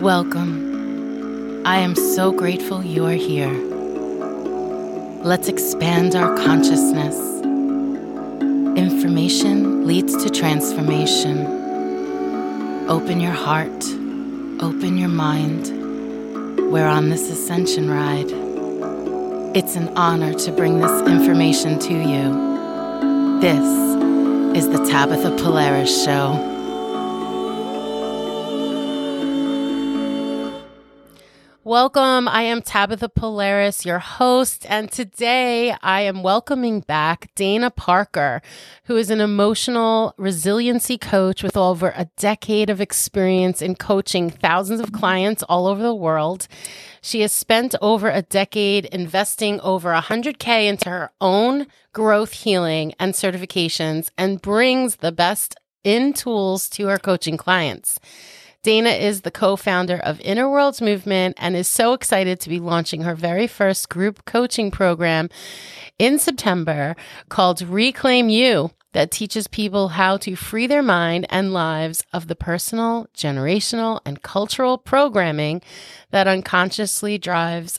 Welcome. I am so grateful you are here. Let's expand our consciousness. Information leads to transformation. Open your heart, open your mind. We're on this ascension ride. It's an honor to bring this information to you. This is the Tabitha Polaris Show. Welcome. I am Tabitha Polaris, your host, and today I am welcoming back Dana Parker, who is an emotional resiliency coach with over a decade of experience in coaching thousands of clients all over the world. She has spent over a decade investing over 100K into her own growth healing and certifications and brings the best in tools to her coaching clients. Dana is the co founder of Inner Worlds Movement and is so excited to be launching her very first group coaching program in September called Reclaim You that teaches people how to free their mind and lives of the personal, generational, and cultural programming that unconsciously drives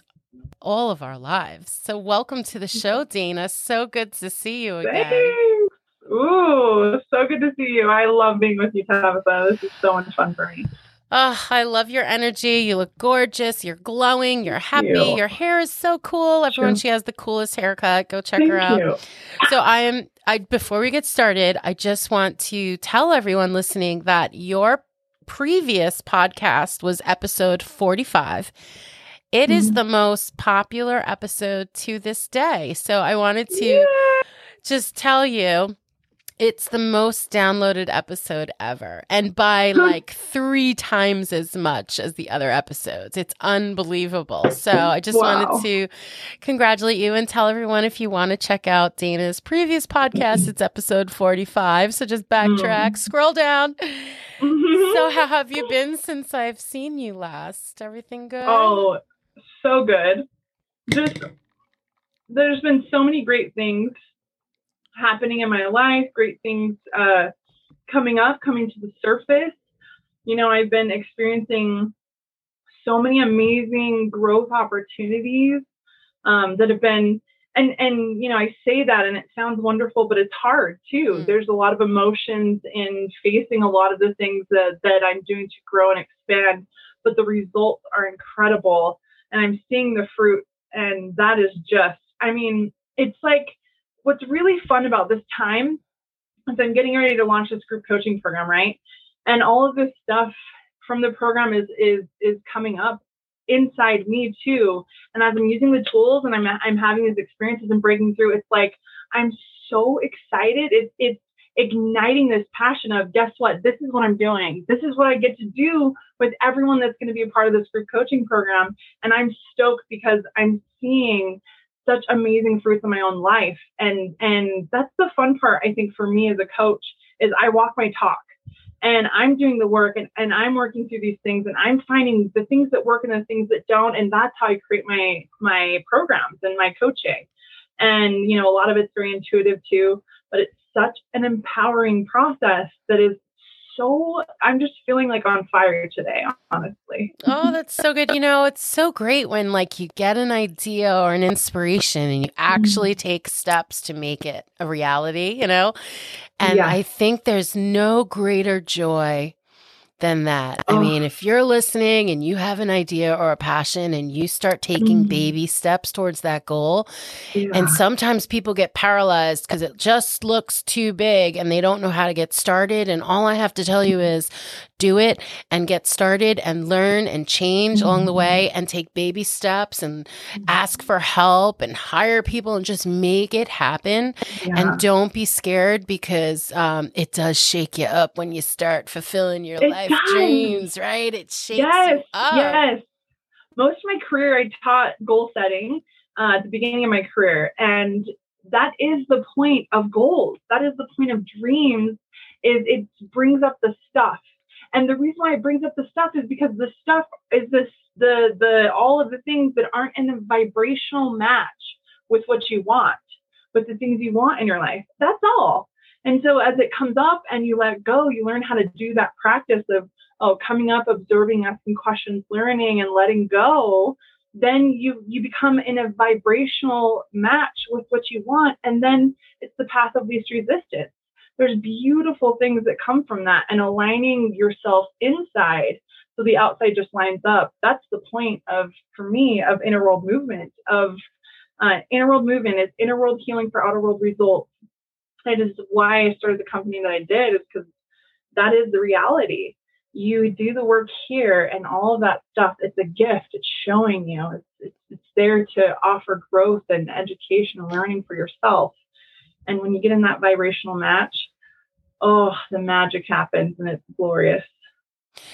all of our lives. So, welcome to the show, Dana. So good to see you again. Ooh, so good to see you. I love being with you, Tabitha. This is so much fun for me. Oh, I love your energy. You look gorgeous. You're glowing. You're happy. You. Your hair is so cool. Everyone, sure. she has the coolest haircut. Go check Thank her out. You. So I am. I before we get started, I just want to tell everyone listening that your previous podcast was episode 45. It mm-hmm. is the most popular episode to this day. So I wanted to yeah. just tell you it's the most downloaded episode ever, and by like three times as much as the other episodes. It's unbelievable. So I just wow. wanted to congratulate you and tell everyone if you want to check out Dana's previous podcast, it's episode 45. So just backtrack, mm. scroll down. So, how have you been since I've seen you last? Everything good? Oh, so good. Just, there's been so many great things happening in my life, great things uh, coming up, coming to the surface. You know, I've been experiencing so many amazing growth opportunities um, that have been and and you know i say that and it sounds wonderful but it's hard too mm. there's a lot of emotions in facing a lot of the things that that i'm doing to grow and expand but the results are incredible and i'm seeing the fruit and that is just i mean it's like what's really fun about this time is I'm getting ready to launch this group coaching program, right? And all of this stuff from the program is is is coming up inside me too. And as I'm using the tools and I'm I'm having these experiences and breaking through, it's like I'm so excited. It's it's igniting this passion of guess what? This is what I'm doing. This is what I get to do with everyone that's going to be a part of this group coaching program. And I'm stoked because I'm seeing such amazing fruits in my own life. And and that's the fun part, I think, for me as a coach is I walk my talk and I'm doing the work and, and I'm working through these things and I'm finding the things that work and the things that don't. And that's how I create my my programs and my coaching. And you know, a lot of it's very intuitive too, but it's such an empowering process that is so I'm just feeling like on fire today, honestly. oh, that's so good. You know, it's so great when like you get an idea or an inspiration and you actually mm-hmm. take steps to make it a reality, you know? And yeah. I think there's no greater joy than that. Oh. I mean, if you're listening and you have an idea or a passion and you start taking mm. baby steps towards that goal, yeah. and sometimes people get paralyzed because it just looks too big and they don't know how to get started. And all I have to tell you is do it and get started and learn and change mm-hmm. along the way and take baby steps and ask for help and hire people and just make it happen. Yeah. And don't be scared because um, it does shake you up when you start fulfilling your it life does. dreams, right? It shakes yes. Yes. Most of my career, I taught goal setting uh, at the beginning of my career. And that is the point of goals. That is the point of dreams is it brings up the stuff and the reason why it brings up the stuff is because the stuff is this the the all of the things that aren't in a vibrational match with what you want, with the things you want in your life. That's all. And so as it comes up and you let go, you learn how to do that practice of oh, coming up, observing, asking questions, learning, and letting go, then you you become in a vibrational match with what you want, and then it's the path of least resistance. There's beautiful things that come from that, and aligning yourself inside so the outside just lines up. That's the point of, for me, of inner world movement. Of uh, inner world movement is inner world healing for outer world results. That is why I started the company that I did, is because that is the reality. You do the work here and all of that stuff it's a gift it's showing you it's, it's, it's there to offer growth and education and learning for yourself. And when you get in that vibrational match oh the magic happens and it's glorious.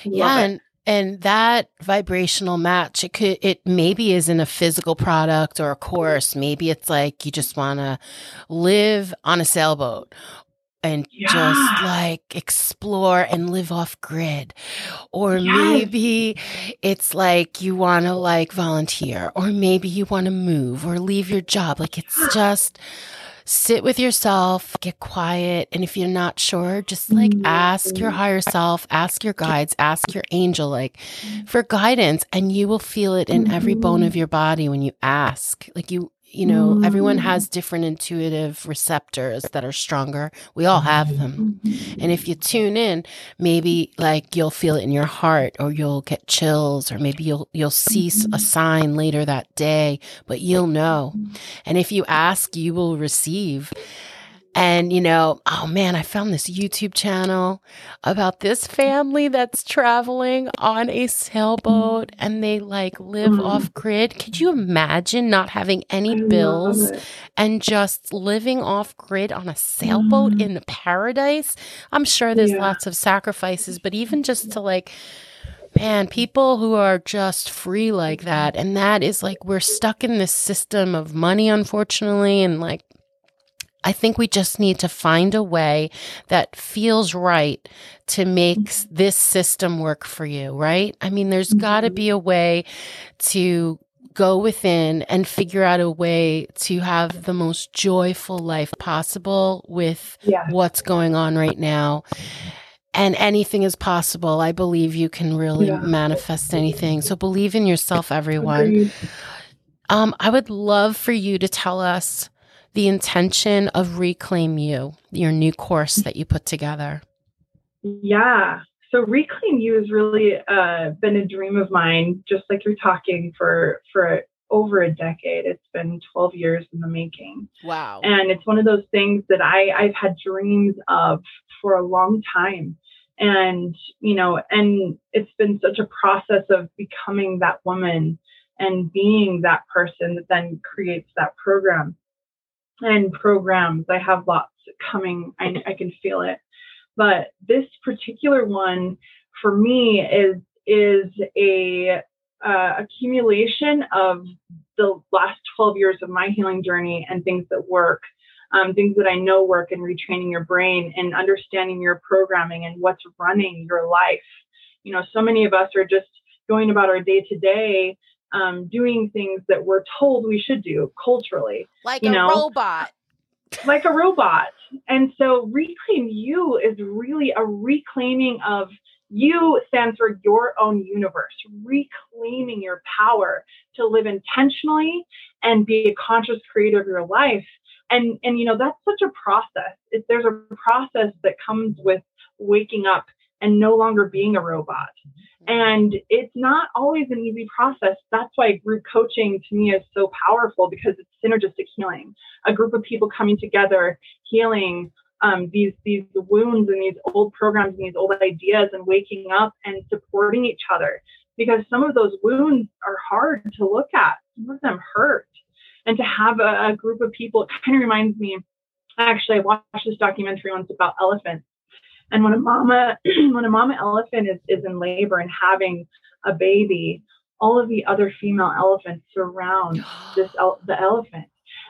Yeah and and that vibrational match it could it maybe isn't a physical product or a course maybe it's like you just want to live on a sailboat and yeah. just like explore and live off grid. Or yes. maybe it's like you want to like volunteer, or maybe you want to move or leave your job. Like it's just sit with yourself, get quiet. And if you're not sure, just like ask your higher self, ask your guides, ask your angel, like for guidance, and you will feel it in every bone of mm-hmm. your body when you ask. Like you, you know, mm-hmm. everyone has different intuitive receptors that are stronger. We all have them. And if you tune in, maybe like you'll feel it in your heart or you'll get chills or maybe you'll you'll see a mm-hmm. sign later that day, but you'll know. And if you ask, you will receive. And, you know, oh man, I found this YouTube channel about this family that's traveling on a sailboat and they like live mm. off grid. Could you imagine not having any I bills and just living off grid on a sailboat mm. in paradise? I'm sure there's yeah. lots of sacrifices, but even just to like, man, people who are just free like that. And that is like, we're stuck in this system of money, unfortunately, and like I think we just need to find a way that feels right to make mm-hmm. this system work for you, right? I mean, there's got to mm-hmm. be a way to go within and figure out a way to have the most joyful life possible with yeah. what's going on right now. And anything is possible. I believe you can really yeah. manifest anything. So believe in yourself, everyone. Um, I would love for you to tell us the intention of Reclaim You, your new course that you put together? Yeah. So Reclaim You has really uh, been a dream of mine, just like you're talking for for over a decade. It's been 12 years in the making. Wow. And it's one of those things that I, I've had dreams of for a long time. And, you know, and it's been such a process of becoming that woman and being that person that then creates that program and programs. I have lots coming. I, I can feel it. But this particular one for me is is a uh, accumulation of the last 12 years of my healing journey and things that work, um, things that I know work, and retraining your brain and understanding your programming and what's running your life. You know, so many of us are just going about our day to day um, doing things that we're told we should do culturally. Like you a know? robot. Like a robot. And so reclaim you is really a reclaiming of you stands for your own universe, reclaiming your power to live intentionally and be a conscious creator of your life. And and you know that's such a process. It, there's a process that comes with waking up and no longer being a robot. And it's not always an easy process. That's why group coaching to me is so powerful because it's synergistic healing. A group of people coming together, healing um, these these wounds and these old programs and these old ideas, and waking up and supporting each other. Because some of those wounds are hard to look at. Some of them hurt, and to have a, a group of people, it kind of reminds me. Actually, I watched this documentary once about elephants and when a mama when a mama elephant is, is in labor and having a baby, all of the other female elephants surround this the elephant.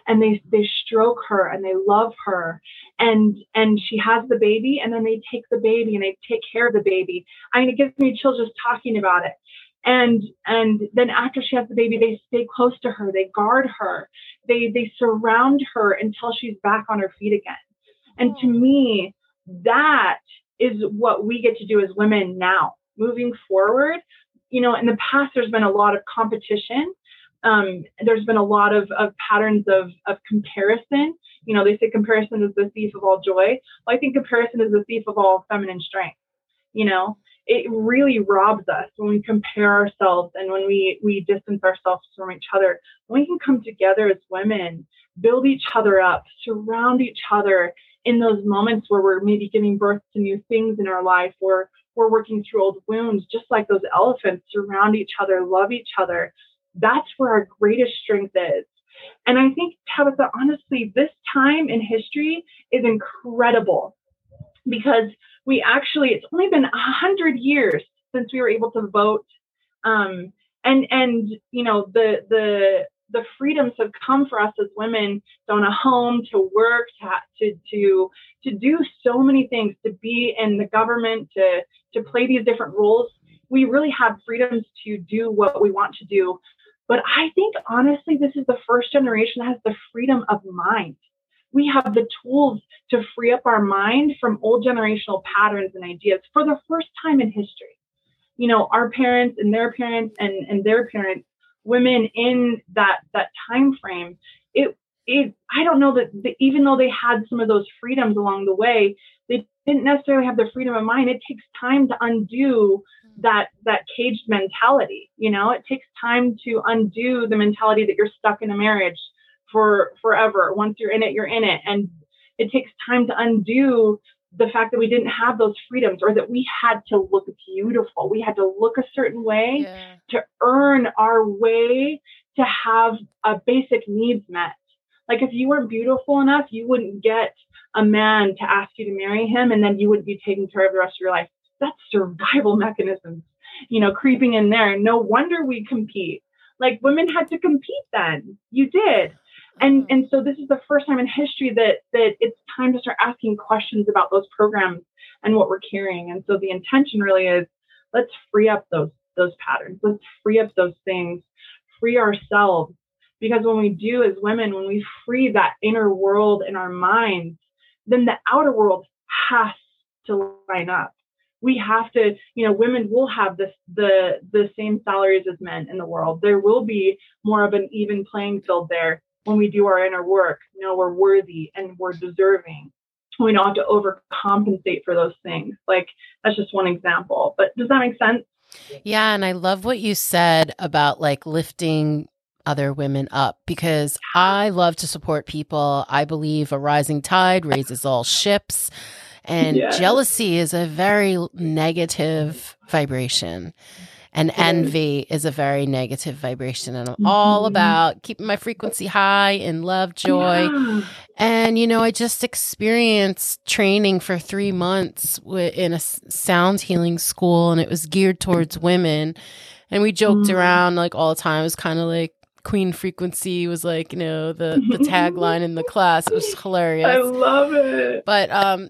And they they stroke her and they love her. And and she has the baby and then they take the baby and they take care of the baby. I mean it gives me chills just talking about it. And and then after she has the baby they stay close to her. They guard her. They they surround her until she's back on her feet again. And to oh. me that is what we get to do as women now. moving forward. You know, in the past, there's been a lot of competition. Um, there's been a lot of, of patterns of, of comparison. You know, they say comparison is the thief of all joy. Well, I think comparison is the thief of all feminine strength. You know, it really robs us when we compare ourselves and when we we distance ourselves from each other. When we can come together as women, build each other up, surround each other in those moments where we're maybe giving birth to new things in our life, or we're working through old wounds, just like those elephants, surround each other, love each other. That's where our greatest strength is. And I think, Tabitha, honestly, this time in history is incredible because we actually, it's only been a hundred years since we were able to vote. Um, and, and, you know, the, the, the freedoms have come for us as women to own a home, to work, to, to, to, do so many things, to be in the government, to, to play these different roles. We really have freedoms to do what we want to do. But I think honestly, this is the first generation that has the freedom of mind. We have the tools to free up our mind from old generational patterns and ideas for the first time in history. You know, our parents and their parents and, and their parents, women in that that time frame, it it I don't know that the, even though they had some of those freedoms along the way, they didn't necessarily have the freedom of mind. It takes time to undo mm. that that caged mentality. You know, it takes time to undo the mentality that you're stuck in a marriage for forever. Once you're in it, you're in it. And it takes time to undo the fact that we didn't have those freedoms or that we had to look beautiful. We had to look a certain way yeah. to earn our way to have a basic needs met. Like if you weren't beautiful enough, you wouldn't get a man to ask you to marry him and then you wouldn't be taken care of the rest of your life. That's survival mechanisms, you know, creeping in there. No wonder we compete. Like women had to compete then. You did and mm-hmm. and so this is the first time in history that that it's time to start asking questions about those programs and what we're carrying. And so the intention really is let's free up those those patterns. Let's free up those things. Free ourselves. Because when we do as women when we free that inner world in our minds then the outer world has to line up. We have to you know women will have this the the same salaries as men in the world. There will be more of an even playing field there when we do our inner work, know we're worthy and we're deserving. We don't have to overcompensate for those things. Like that's just one example. But does that make sense? Yeah, and I love what you said about like lifting other women up because I love to support people. I believe a rising tide raises all ships. And yes. jealousy is a very negative vibration. And envy is a very negative vibration. And I'm mm-hmm. all about keeping my frequency high in love, joy. Yeah. And, you know, I just experienced training for three months in a sound healing school, and it was geared towards women. And we joked mm-hmm. around like all the time. It was kind of like, Queen Frequency was like, you know, the the tagline in the class. It was hilarious. I love it. But um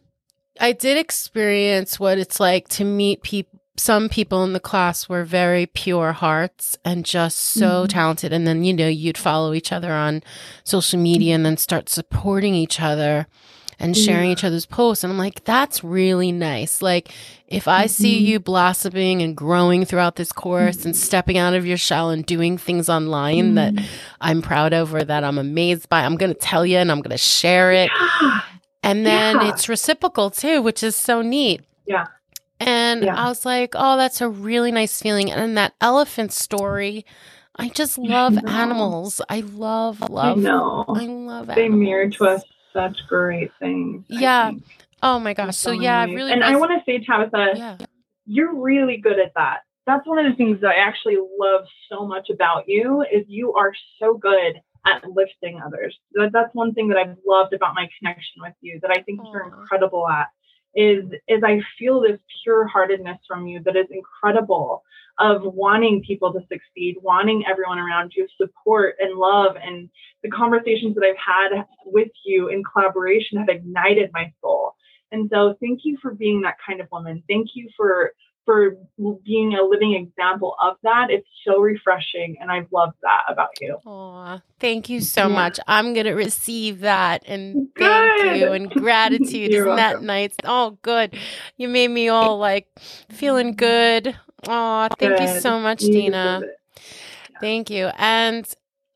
I did experience what it's like to meet people some people in the class were very pure hearts and just so mm-hmm. talented. And then, you know, you'd follow each other on social media and then start supporting each other and sharing yeah. each other's posts. And I'm like, that's really nice. Like, if I mm-hmm. see you blossoming and growing throughout this course mm-hmm. and stepping out of your shell and doing things online that mm-hmm. I'm proud of or that I'm amazed by, I'm going to tell you and I'm going to share it. Yeah. And then yeah. it's reciprocal too, which is so neat. Yeah. And yeah. I was like, oh, that's a really nice feeling. And then that elephant story, I just love I animals. I love, love, I know. I love They animals. mirror to us such great things. Yeah. Oh my gosh. So, so yeah, really. And I want to say, Tabitha, yeah. you're really good at that. That's one of the things that I actually love so much about you is you are so good at lifting others. That's one thing that I've loved about my connection with you that I think Aww. you're incredible at is is I feel this pure heartedness from you that is incredible of wanting people to succeed, wanting everyone around you support and love. And the conversations that I've had with you in collaboration have ignited my soul. And so thank you for being that kind of woman. Thank you for for being a living example of that. It's so refreshing, and I've loved that about you. Aw, thank you so yeah. much. I'm gonna receive that, and good. thank you and gratitude. Isn't welcome. that nice? Oh, good. You made me all like feeling good. Oh, thank good. you so much, you Dina. Thank you. And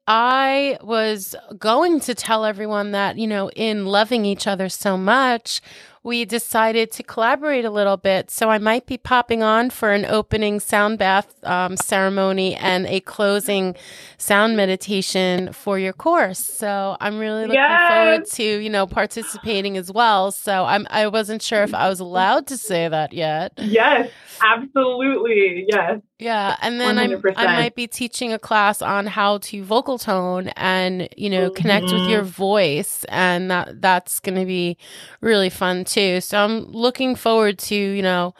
I was going to tell everyone that, you know, in loving each other so much, we decided to collaborate a little bit. So I might be popping on for an opening sound bath um, ceremony and a closing sound meditation for your course. So I'm really looking yes. forward to you know participating as well. So I'm I wasn't sure if I was allowed to say that yet. Yes, absolutely. Yes. Yeah, and then I might be teaching a class on how to vocal tone and you know mm-hmm. connect with your mm-hmm. voice, and that that's going to be really fun too. So I'm looking forward to you know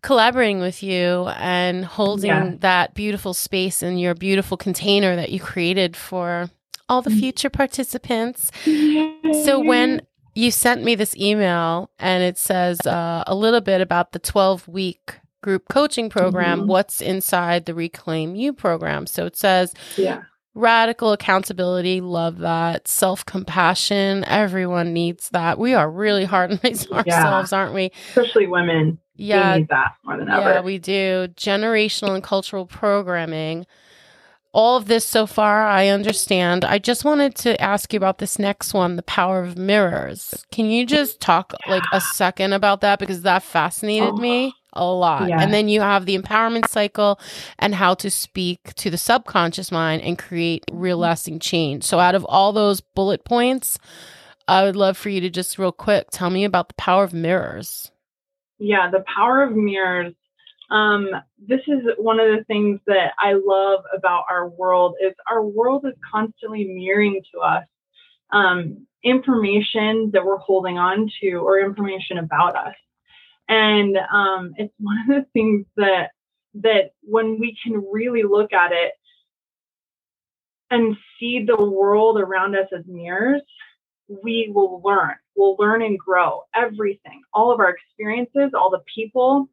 collaborating with you and holding yeah. that beautiful space in your beautiful container that you created for all the mm-hmm. future participants. So when you sent me this email and it says uh, a little bit about the 12 week group coaching program, mm-hmm. what's inside the Reclaim You program. So it says, yeah. Radical accountability, love that. Self compassion, everyone needs that. We are really hard on ourselves, yeah. aren't we? Especially women. Yeah. need that more than ever. Yeah, we do. Generational and cultural programming. All of this so far, I understand. I just wanted to ask you about this next one, the power of mirrors. Can you just talk yeah. like a second about that? Because that fascinated oh. me a lot. Yeah. And then you have the empowerment cycle and how to speak to the subconscious mind and create real mm-hmm. lasting change. So, out of all those bullet points, I would love for you to just real quick tell me about the power of mirrors. Yeah, the power of mirrors. Um, this is one of the things that I love about our world is our world is constantly mirroring to us um, information that we're holding on to or information about us. And um, it's one of the things that that when we can really look at it and see the world around us as mirrors, we will learn. We'll learn and grow everything, all of our experiences, all the people.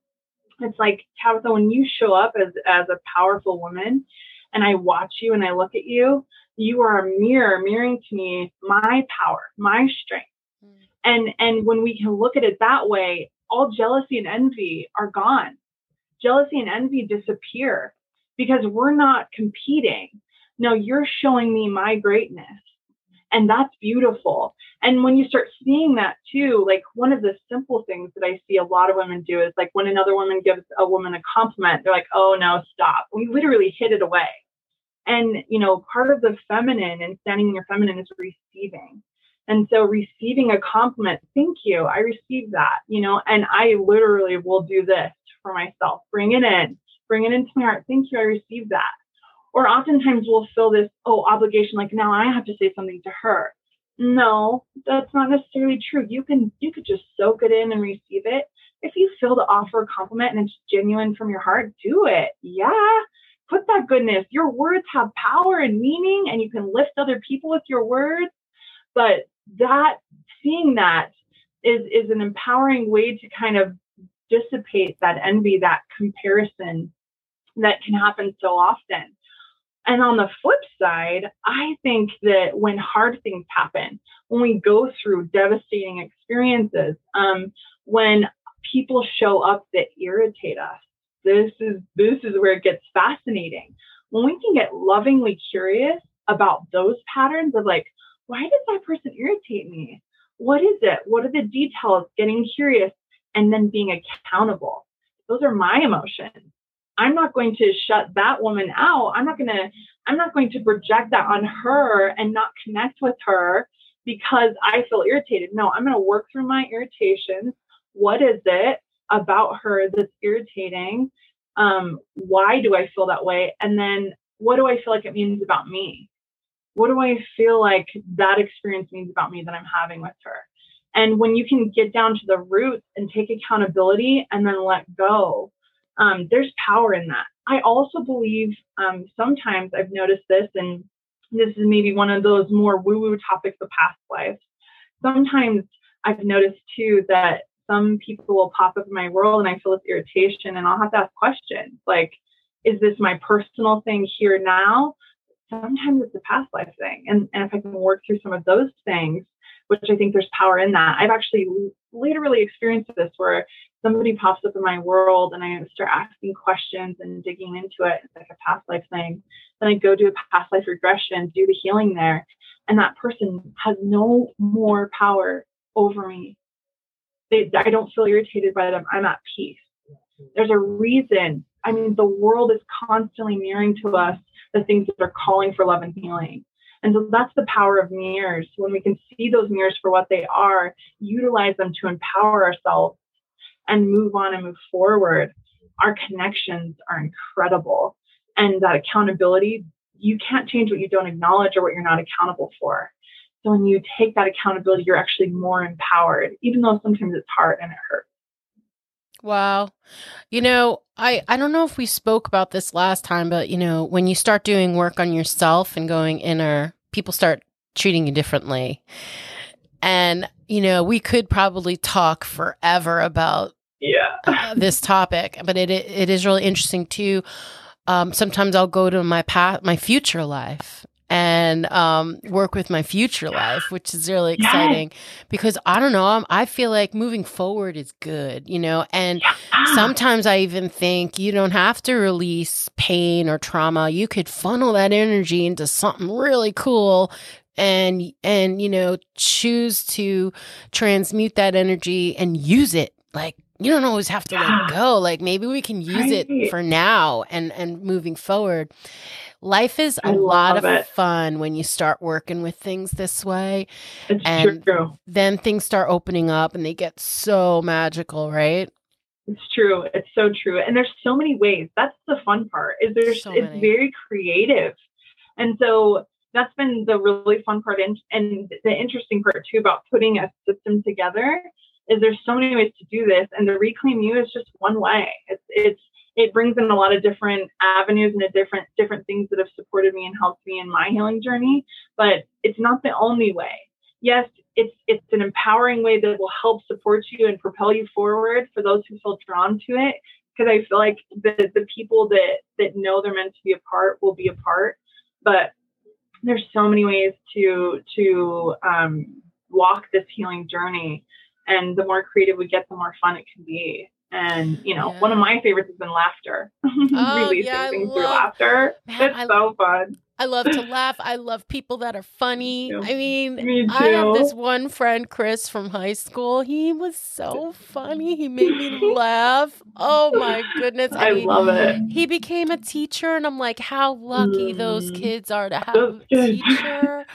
It's like Tabitha, when you show up as as a powerful woman, and I watch you and I look at you, you are a mirror mirroring to me my power, my strength. Mm. And and when we can look at it that way, all jealousy and envy are gone. Jealousy and envy disappear because we're not competing. No, you're showing me my greatness. And that's beautiful. And when you start seeing that too, like one of the simple things that I see a lot of women do is like when another woman gives a woman a compliment, they're like, oh no, stop. We literally hit it away. And, you know, part of the feminine and standing in your feminine is receiving. And so receiving a compliment, thank you, I received that, you know, and I literally will do this for myself, bring it in, bring it into my heart. Thank you, I received that. Or oftentimes we'll feel this, oh, obligation, like now I have to say something to her. No, that's not necessarily true. You can you could just soak it in and receive it. If you feel to offer a compliment and it's genuine from your heart, do it. Yeah. Put that goodness. Your words have power and meaning, and you can lift other people with your words. But that seeing that is is an empowering way to kind of dissipate that envy, that comparison that can happen so often. And on the flip side, I think that when hard things happen, when we go through devastating experiences, um, when people show up that irritate us, this is this is where it gets fascinating. When we can get lovingly curious about those patterns of like, why does that person irritate me? What is it? What are the details? Getting curious and then being accountable. Those are my emotions. I'm not going to shut that woman out. I'm not going to I'm not going to project that on her and not connect with her because I feel irritated. No, I'm going to work through my irritations. What is it about her that's irritating? Um, why do I feel that way? And then what do I feel like it means about me? What do I feel like that experience means about me that I'm having with her? And when you can get down to the roots and take accountability and then let go, um, there's power in that. I also believe um, sometimes I've noticed this, and this is maybe one of those more woo woo topics of past lives. Sometimes I've noticed too that some people will pop up in my world and I feel this irritation and I'll have to ask questions like, is this my personal thing here now? Sometimes it's a past life thing. And, and if I can work through some of those things, which I think there's power in that. I've actually literally experienced this where somebody pops up in my world and I start asking questions and digging into it. It's like a past life thing. Then I go do a past life regression, do the healing there, and that person has no more power over me. They, I don't feel irritated by them. I'm at peace. There's a reason. I mean, the world is constantly mirroring to us the things that are calling for love and healing. And so that's the power of mirrors. When we can see those mirrors for what they are, utilize them to empower ourselves and move on and move forward, our connections are incredible. And that accountability, you can't change what you don't acknowledge or what you're not accountable for. So when you take that accountability, you're actually more empowered, even though sometimes it's hard and it hurts. Wow. You know, I, I don't know if we spoke about this last time, but you know, when you start doing work on yourself and going inner, people start treating you differently. And, you know, we could probably talk forever about yeah. uh, this topic, but it, it is really interesting too. Um, sometimes I'll go to my past, my future life and um, work with my future life, which is really exciting yes. because I don't know. I'm, i feel like moving forward is good, you know, and yeah. sometimes I even think you don't have to release pain or trauma. You could funnel that energy into something really cool and and you know choose to transmute that energy and use it like you don't always have to yeah. let go like maybe we can use right. it for now and and moving forward life is a lot of it. fun when you start working with things this way. It's and true. then things start opening up and they get so magical, right? It's true. It's so true. And there's so many ways. That's the fun part. Is there's so it's very creative. And so that's been the really fun part and, and the interesting part too about putting a system together is there's so many ways to do this and the reclaim you is just one way. It's it's it brings in a lot of different avenues and a different different things that have supported me and helped me in my healing journey but it's not the only way yes it's it's an empowering way that will help support you and propel you forward for those who feel drawn to it because i feel like the the people that that know they're meant to be a part will be a part but there's so many ways to to um, walk this healing journey and the more creative we get the more fun it can be and you know, yeah. one of my favorites has been laughter. Oh, Releasing yeah, things love, through laughter. Man, it's I, so fun. I love to laugh. I love people that are funny. I mean, Me I have this one friend, Chris from high school. He was so funny. He made me laugh. Oh my goodness. I, I mean, love it. He became a teacher, and I'm like, how lucky mm. those kids are to have a teacher.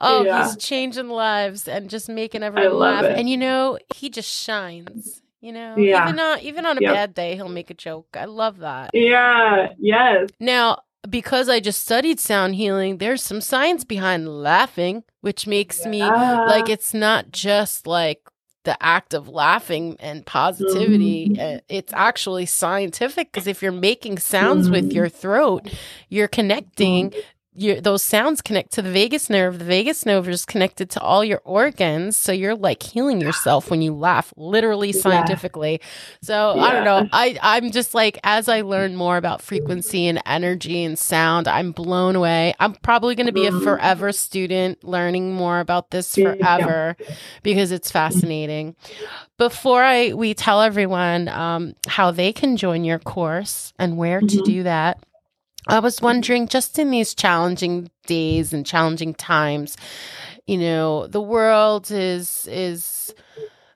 Oh, yeah. he's changing lives and just making everyone laugh. It. And you know, he just shines. You know, yeah. even on even on a yep. bad day, he'll make a joke. I love that. Yeah. Yes. Now, because I just studied sound healing, there's some science behind laughing, which makes yeah. me like it's not just like the act of laughing and positivity. Mm-hmm. Uh, it's actually scientific because if you're making sounds mm-hmm. with your throat, you're connecting mm-hmm your those sounds connect to the vagus nerve. The vagus nerve is connected to all your organs, so you're like healing yourself when you laugh, literally scientifically. Yeah. So yeah. I don't know. I I'm just like as I learn more about frequency and energy and sound, I'm blown away. I'm probably going to be a mm-hmm. forever student, learning more about this forever yeah. because it's fascinating. Before I we tell everyone um, how they can join your course and where mm-hmm. to do that. I was wondering, just in these challenging days and challenging times, you know, the world is is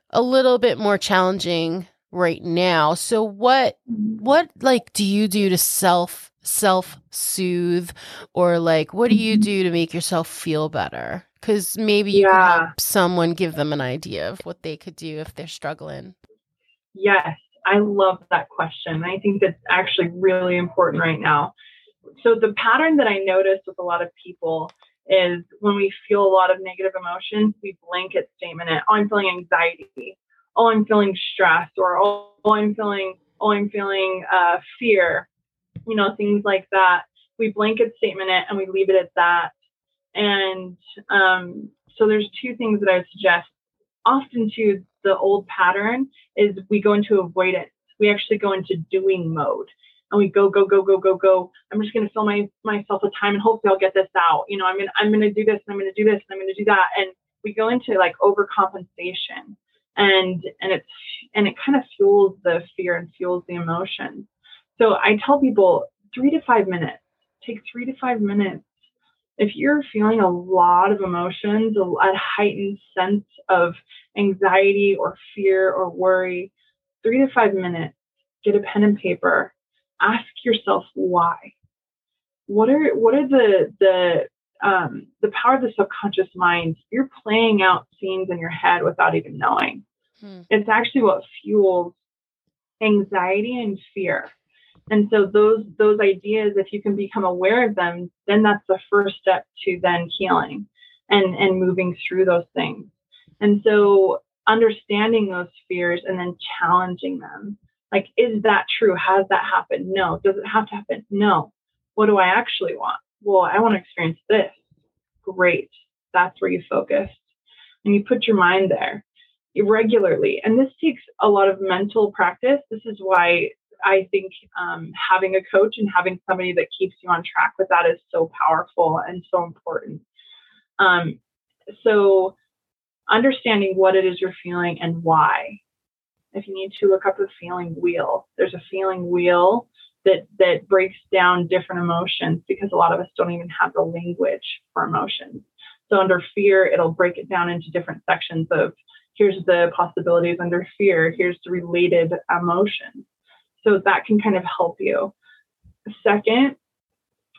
a little bit more challenging right now. So what what like do you do to self self soothe or like what do you mm-hmm. do to make yourself feel better? Cuz maybe you yeah. can help someone give them an idea of what they could do if they're struggling. Yes, I love that question. I think that's actually really important right now so the pattern that I notice with a lot of people is when we feel a lot of negative emotions, we blanket statement it. Oh, I'm feeling anxiety. Oh, I'm feeling stress. Or oh, I'm feeling oh, I'm feeling uh, fear. You know, things like that. We blanket statement it and we leave it at that. And um, so there's two things that I would suggest. Often too, the old pattern is we go into avoidance. We actually go into doing mode and we go, go, go, go, go, go. I'm just going to fill my, myself with time and hopefully I'll get this out. You know, I'm going to, I'm going to do this and I'm going to do this and I'm going to do that. And we go into like overcompensation and, and it's, and it kind of fuels the fear and fuels the emotion. So I tell people three to five minutes, take three to five minutes. If you're feeling a lot of emotions, a, a heightened sense of anxiety or fear or worry, three to five minutes, get a pen and paper ask yourself why. What are what are the the um, the power of the subconscious mind? You're playing out scenes in your head without even knowing. Hmm. It's actually what fuels anxiety and fear. And so those those ideas, if you can become aware of them, then that's the first step to then healing and and moving through those things. And so understanding those fears and then challenging them like, is that true? Has that happened? No. Does it have to happen? No. What do I actually want? Well, I want to experience this. Great. That's where you focus. And you put your mind there regularly. And this takes a lot of mental practice. This is why I think um, having a coach and having somebody that keeps you on track with that is so powerful and so important. Um, so, understanding what it is you're feeling and why if you need to look up the feeling wheel. There's a feeling wheel that that breaks down different emotions because a lot of us don't even have the language for emotions. So under fear it'll break it down into different sections of here's the possibilities under fear here's the related emotions. So that can kind of help you. Second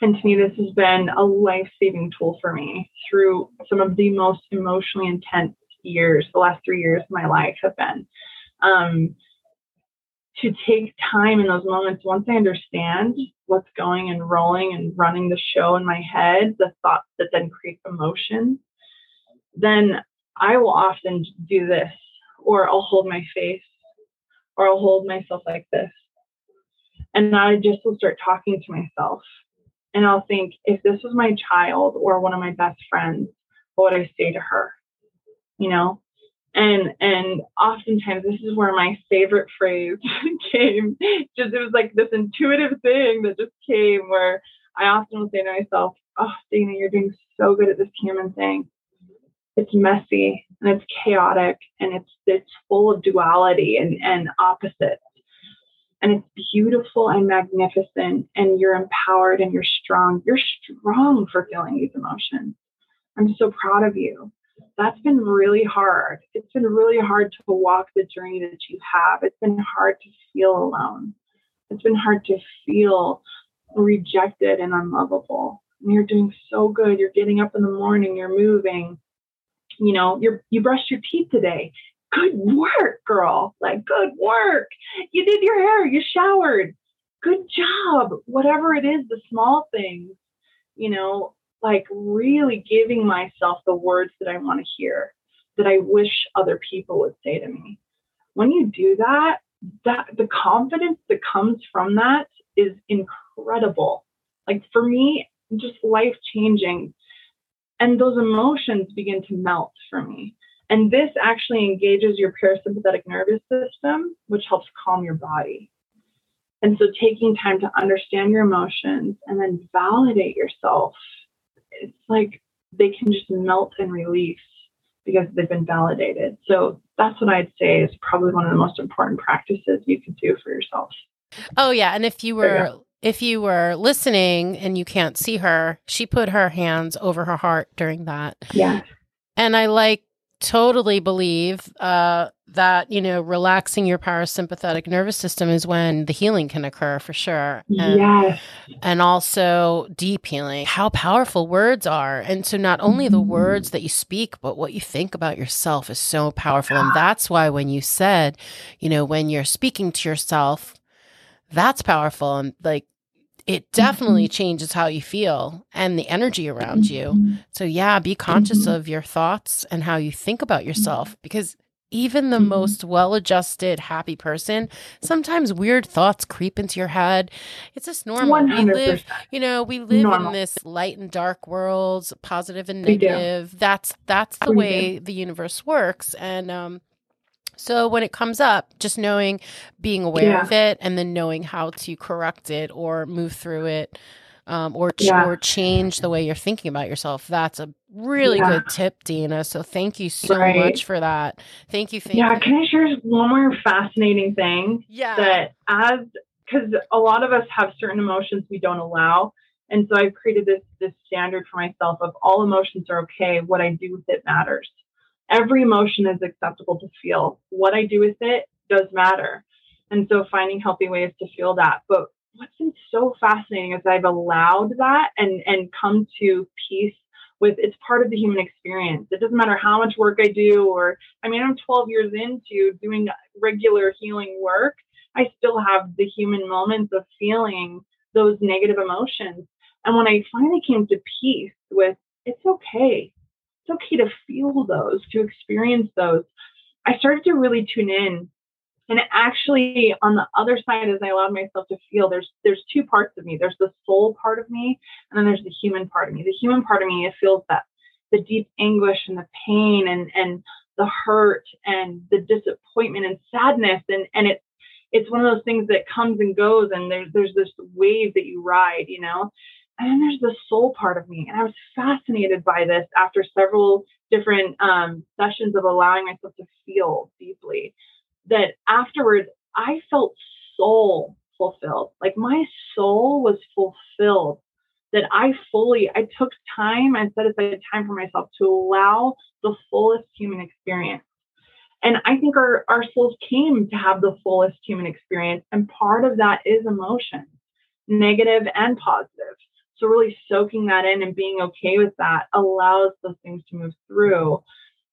and to me this has been a life-saving tool for me through some of the most emotionally intense years the last three years of my life have been um, to take time in those moments once I understand what's going and rolling and running the show in my head, the thoughts that then create emotion, then I will often do this, or I'll hold my face, or I'll hold myself like this. And I just will start talking to myself. And I'll think, if this was my child or one of my best friends, what would I say to her? You know, and and oftentimes this is where my favorite phrase came. Just it was like this intuitive thing that just came where i often will say to myself oh dana you're doing so good at this human thing. It's messy and it's chaotic and it's it's full of duality and and opposites. And it's beautiful and magnificent and you're empowered and you're strong. You're strong for feeling these emotions. I'm so proud of you that's been really hard. It's been really hard to walk the journey that you have. It's been hard to feel alone. It's been hard to feel rejected and unlovable. And you're doing so good. You're getting up in the morning, you're moving. You know, you're you brushed your teeth today. Good work, girl. Like good work. You did your hair, you showered. Good job. Whatever it is, the small things, you know, like really giving myself the words that I want to hear, that I wish other people would say to me. When you do that, that the confidence that comes from that is incredible. Like for me, just life changing. And those emotions begin to melt for me. And this actually engages your parasympathetic nervous system, which helps calm your body. And so taking time to understand your emotions and then validate yourself it's like they can just melt and release because they've been validated. So that's what I'd say is probably one of the most important practices you can do for yourself. Oh yeah, and if you were you if you were listening and you can't see her, she put her hands over her heart during that. Yeah. And I like totally believe uh, that you know relaxing your parasympathetic nervous system is when the healing can occur for sure. And, yes. and also deep healing how powerful words are. And so not only the words that you speak but what you think about yourself is so powerful. And that's why when you said you know when you're speaking to yourself that's powerful. And like it definitely mm-hmm. changes how you feel and the energy around you. Mm-hmm. So, yeah, be conscious mm-hmm. of your thoughts and how you think about yourself because even the most well adjusted, happy person, sometimes weird thoughts creep into your head. It's just normal. 100%. We live, you know, we live normal. in this light and dark worlds, positive and negative. That's that's the way the universe works. And um So when it comes up, just knowing, being aware Yeah. of it, and then knowing how to correct it or move through it, um, or ch- Yeah. or change the way you're thinking about yourself. That's a really Yeah. good tip, Dina. So thank you so Right. much for that. Thank you. Thank Yeah, you. can I share one more fascinating thing? yeah. that as because a lot of us have certain emotions we don't allow and so i've created this this standard for myself of all emotions are okay what i do with it matters every emotion is acceptable to feel. What i do with it does matter. And so finding healthy ways to feel that. But what's been so fascinating is i've allowed that and and come to peace with it's part of the human experience. It doesn't matter how much work i do or i mean i'm 12 years into doing regular healing work. I still have the human moments of feeling those negative emotions. And when I finally came to peace with it's okay, it's okay to feel those, to experience those, I started to really tune in. And actually, on the other side, as I allowed myself to feel, there's there's two parts of me. There's the soul part of me, and then there's the human part of me. The human part of me, it feels that the deep anguish and the pain and and the hurt and the disappointment and sadness, and and it it's one of those things that comes and goes and there's there's this wave that you ride you know and then there's the soul part of me and i was fascinated by this after several different um, sessions of allowing myself to feel deeply that afterwards i felt soul fulfilled like my soul was fulfilled that i fully i took time and set aside time for myself to allow the fullest human experience and I think our, our souls came to have the fullest human experience. And part of that is emotion, negative and positive. So, really soaking that in and being okay with that allows those things to move through.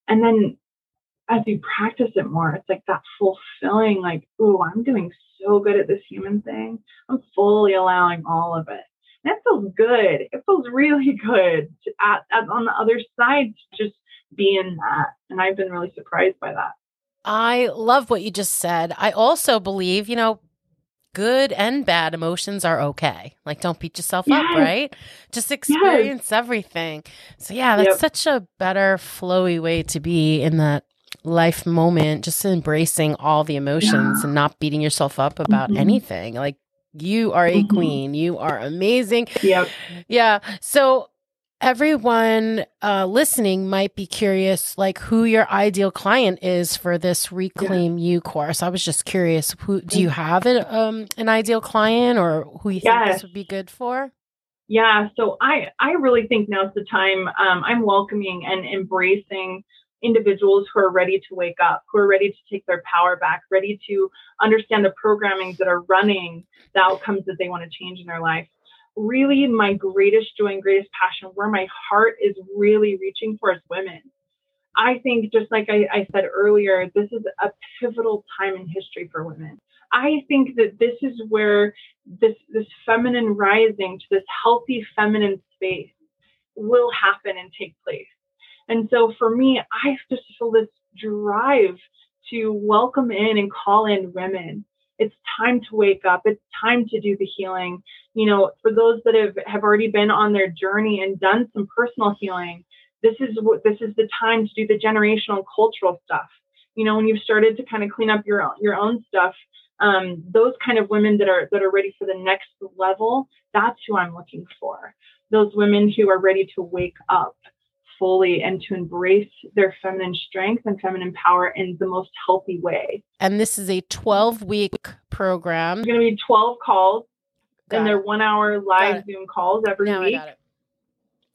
And then as you practice it more, it's like that fulfilling, like, ooh, I'm doing so good at this human thing. I'm fully allowing all of it. That feels good. It feels really good to, at, at, on the other side to just be in that. And I've been really surprised by that. I love what you just said. I also believe, you know, good and bad emotions are okay. Like, don't beat yourself up, right? Just experience everything. So, yeah, that's Yep. such a better, flowy way to be in that life moment, just embracing all the emotions Yeah. and not beating yourself up about Mhm. anything. Like, you are a Mhm. queen. You are amazing. Yep. Yeah. So everyone uh, listening might be curious, like who your ideal client is for this Reclaim You course. I was just curious. Who do you have an um, an ideal client, or who you think this would be good for? Yeah, so I I really think now's the time. Um, I'm welcoming and embracing individuals who are ready to wake up, who are ready to take their power back, ready to understand the programmings that are running the outcomes that they want to change in their life. Really, my greatest joy and greatest passion, where my heart is really reaching for, is women. I think, just like I, I said earlier, this is a pivotal time in history for women. I think that this is where this this feminine rising to this healthy feminine space will happen and take place. And so for me, I just feel this drive to welcome in and call in women. It's time to wake up. It's time to do the healing. You know, for those that have, have already been on their journey and done some personal healing, this is what this is the time to do the generational cultural stuff. You know, when you've started to kind of clean up your own, your own stuff, um, those kind of women that are that are ready for the next level, that's who I'm looking for. Those women who are ready to wake up fully and to embrace their feminine strength and feminine power in the most healthy way. And this is a 12 week program. There's going to be 12 calls, Got and they're one hour live. Zoom calls every Now I week. got it.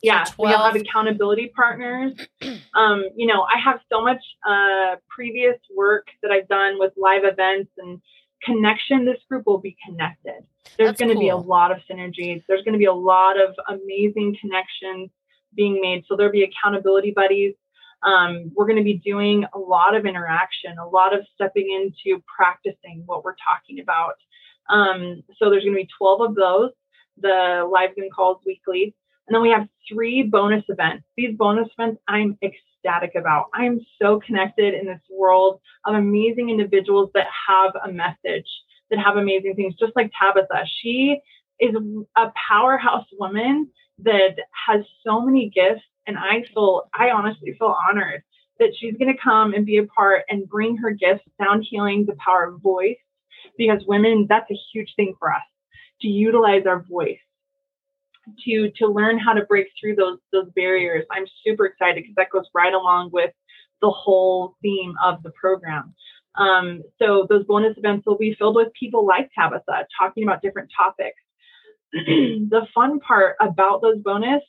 yeah So we'll have accountability partners um, you know i have so much uh, previous work that i've done with live events and connection this group will be connected there's going to be a lot of synergies there's going to be a lot of amazing connections being made so there'll be accountability buddies um, we're going to be doing a lot of interaction a lot of stepping into practicing what we're talking about um, so there's going to be 12 of those the live zoom calls weekly and then we have three bonus events. These bonus events I'm ecstatic about. I'm so connected in this world of amazing individuals that have a message, that have amazing things, just like Tabitha. She is a powerhouse woman that has so many gifts. And I feel, I honestly feel honored that she's going to come and be a part and bring her gifts, sound healing, the power of voice, because women, that's a huge thing for us to utilize our voice to to learn how to break through those those barriers. I'm super excited because that goes right along with the whole theme of the program. Um, so those bonus events will be filled with people like Tabitha talking about different topics. the fun part about those bonus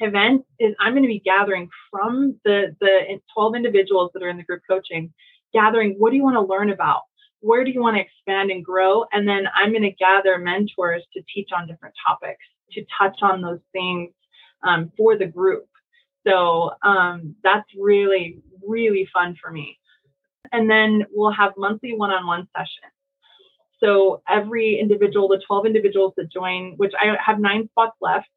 events is I'm going to be gathering from the the 12 individuals that are in the group coaching, gathering what do you want to learn about? Where do you want to expand and grow? And then I'm going to gather mentors to teach on different topics, to touch on those things um, for the group. So um, that's really, really fun for me. And then we'll have monthly one on one sessions. So every individual, the 12 individuals that join, which I have nine spots left,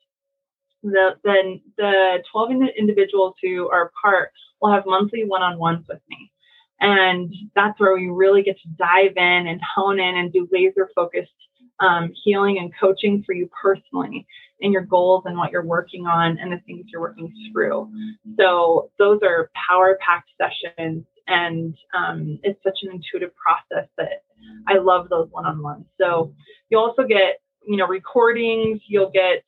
the, the, the 12 individuals who are part will have monthly one on ones with me. And that's where we really get to dive in and hone in and do laser focused um, healing and coaching for you personally and your goals and what you're working on and the things you're working through. So those are power packed sessions and um, it's such an intuitive process that I love those one-on-ones. So you also get, you know, recordings, you'll get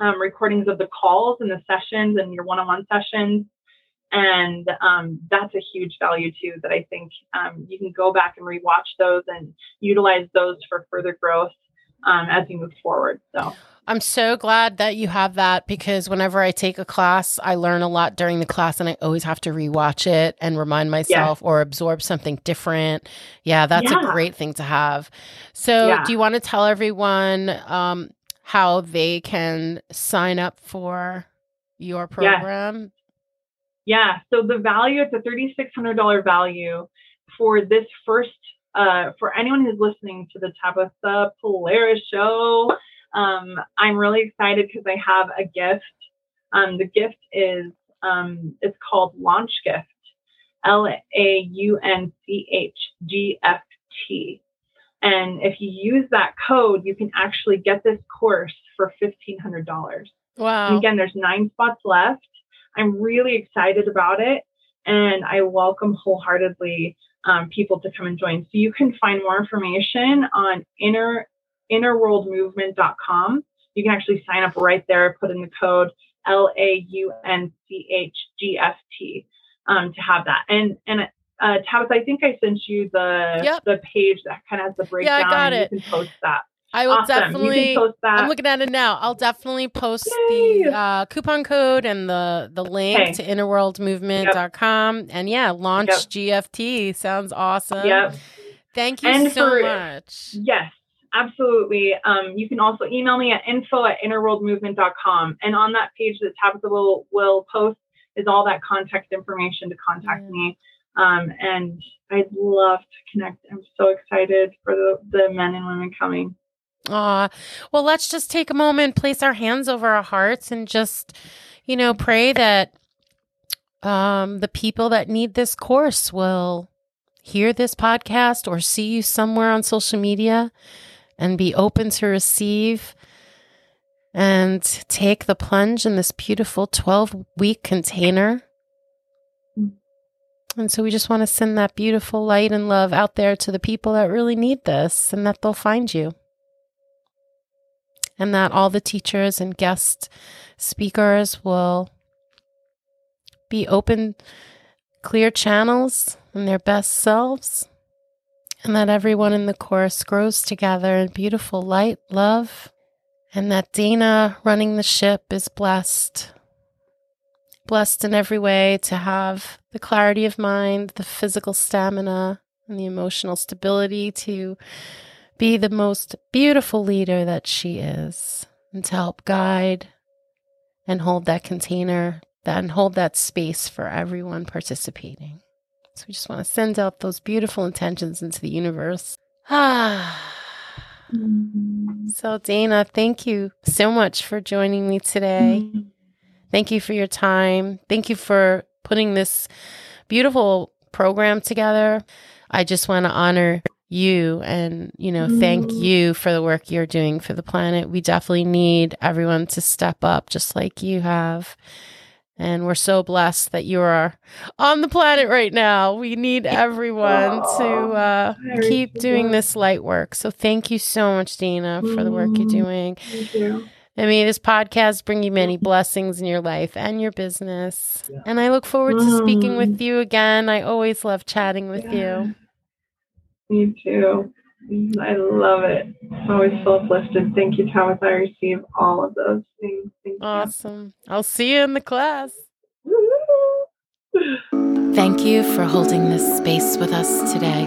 um, recordings of the calls and the sessions and your one-on-one sessions. And um, that's a huge value too that I think um, you can go back and rewatch those and utilize those for further growth um, as you move forward. So I'm so glad that you have that because whenever I take a class, I learn a lot during the class and I always have to rewatch it and remind myself yeah. or absorb something different. Yeah, that's yeah. a great thing to have. So, yeah. do you want to tell everyone um, how they can sign up for your program? Yeah, so the value, it's a $3,600 value for this first, uh, for anyone who's listening to the Tabitha Polaris show um, I'm really excited because I have a gift. Um, the gift is um, it's called Launch Gift, L A U N C H G F T. And if you use that code, you can actually get this course for $1,500. Wow. And again, there's nine spots left. I'm really excited about it. And I welcome wholeheartedly um, people to come and join. So you can find more information on inner innerworldmovement.com. You can actually sign up right there, put in the code L A U N C H G F T um, to have that. And and uh, Tabitha, I think I sent you the yep. the page that kind of has the breakdown. Yeah, I got it. You can post that. I will awesome. definitely. post that. I'm looking at it now. I'll definitely post Yay. the uh, coupon code and the the link okay. to innerworldmovement.com. Yep. And yeah, launch yep. GFT sounds awesome. Yep. Thank you and so for, much. Yes. Absolutely. Um, you can also email me at info at innerworldmovement.com. And on that page that Tabitha will, will post is all that contact information to contact me. Um, and I'd love to connect. I'm so excited for the, the men and women coming. Ah, well, let's just take a moment, place our hands over our hearts, and just, you know, pray that um, the people that need this course will hear this podcast or see you somewhere on social media and be open to receive and take the plunge in this beautiful 12 week container. Mm. And so we just want to send that beautiful light and love out there to the people that really need this and that they'll find you. And that all the teachers and guest speakers will be open, clear channels and their best selves and that everyone in the course grows together in beautiful light, love, and that Dana running the ship is blessed. Blessed in every way to have the clarity of mind, the physical stamina, and the emotional stability to be the most beautiful leader that she is, and to help guide and hold that container and hold that space for everyone participating. So we just want to send out those beautiful intentions into the universe. Ah. Mm-hmm. So, Dana, thank you so much for joining me today. Mm-hmm. Thank you for your time. Thank you for putting this beautiful program together. I just want to honor you and, you know, mm-hmm. thank you for the work you're doing for the planet. We definitely need everyone to step up just like you have And we're so blessed that you are on the planet right now. We need everyone to uh, keep doing this light work. So thank you so much, Dana, for the work you're Mm. doing. Thank you. I mean, this podcast bring you many blessings in your life and your business. And I look forward to speaking with you again. I always love chatting with you. Me too. I love it. I'm always so uplifted. Thank you, Thomas. I receive all of those things. Thank Awesome. I'll see you in the class. Thank you for holding this space with us today.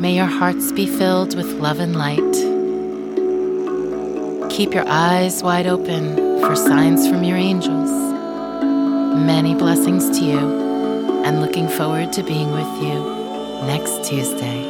May your hearts be filled with love and light. Keep your eyes wide open for signs from your angels. Many blessings to you, and looking forward to being with you next Tuesday.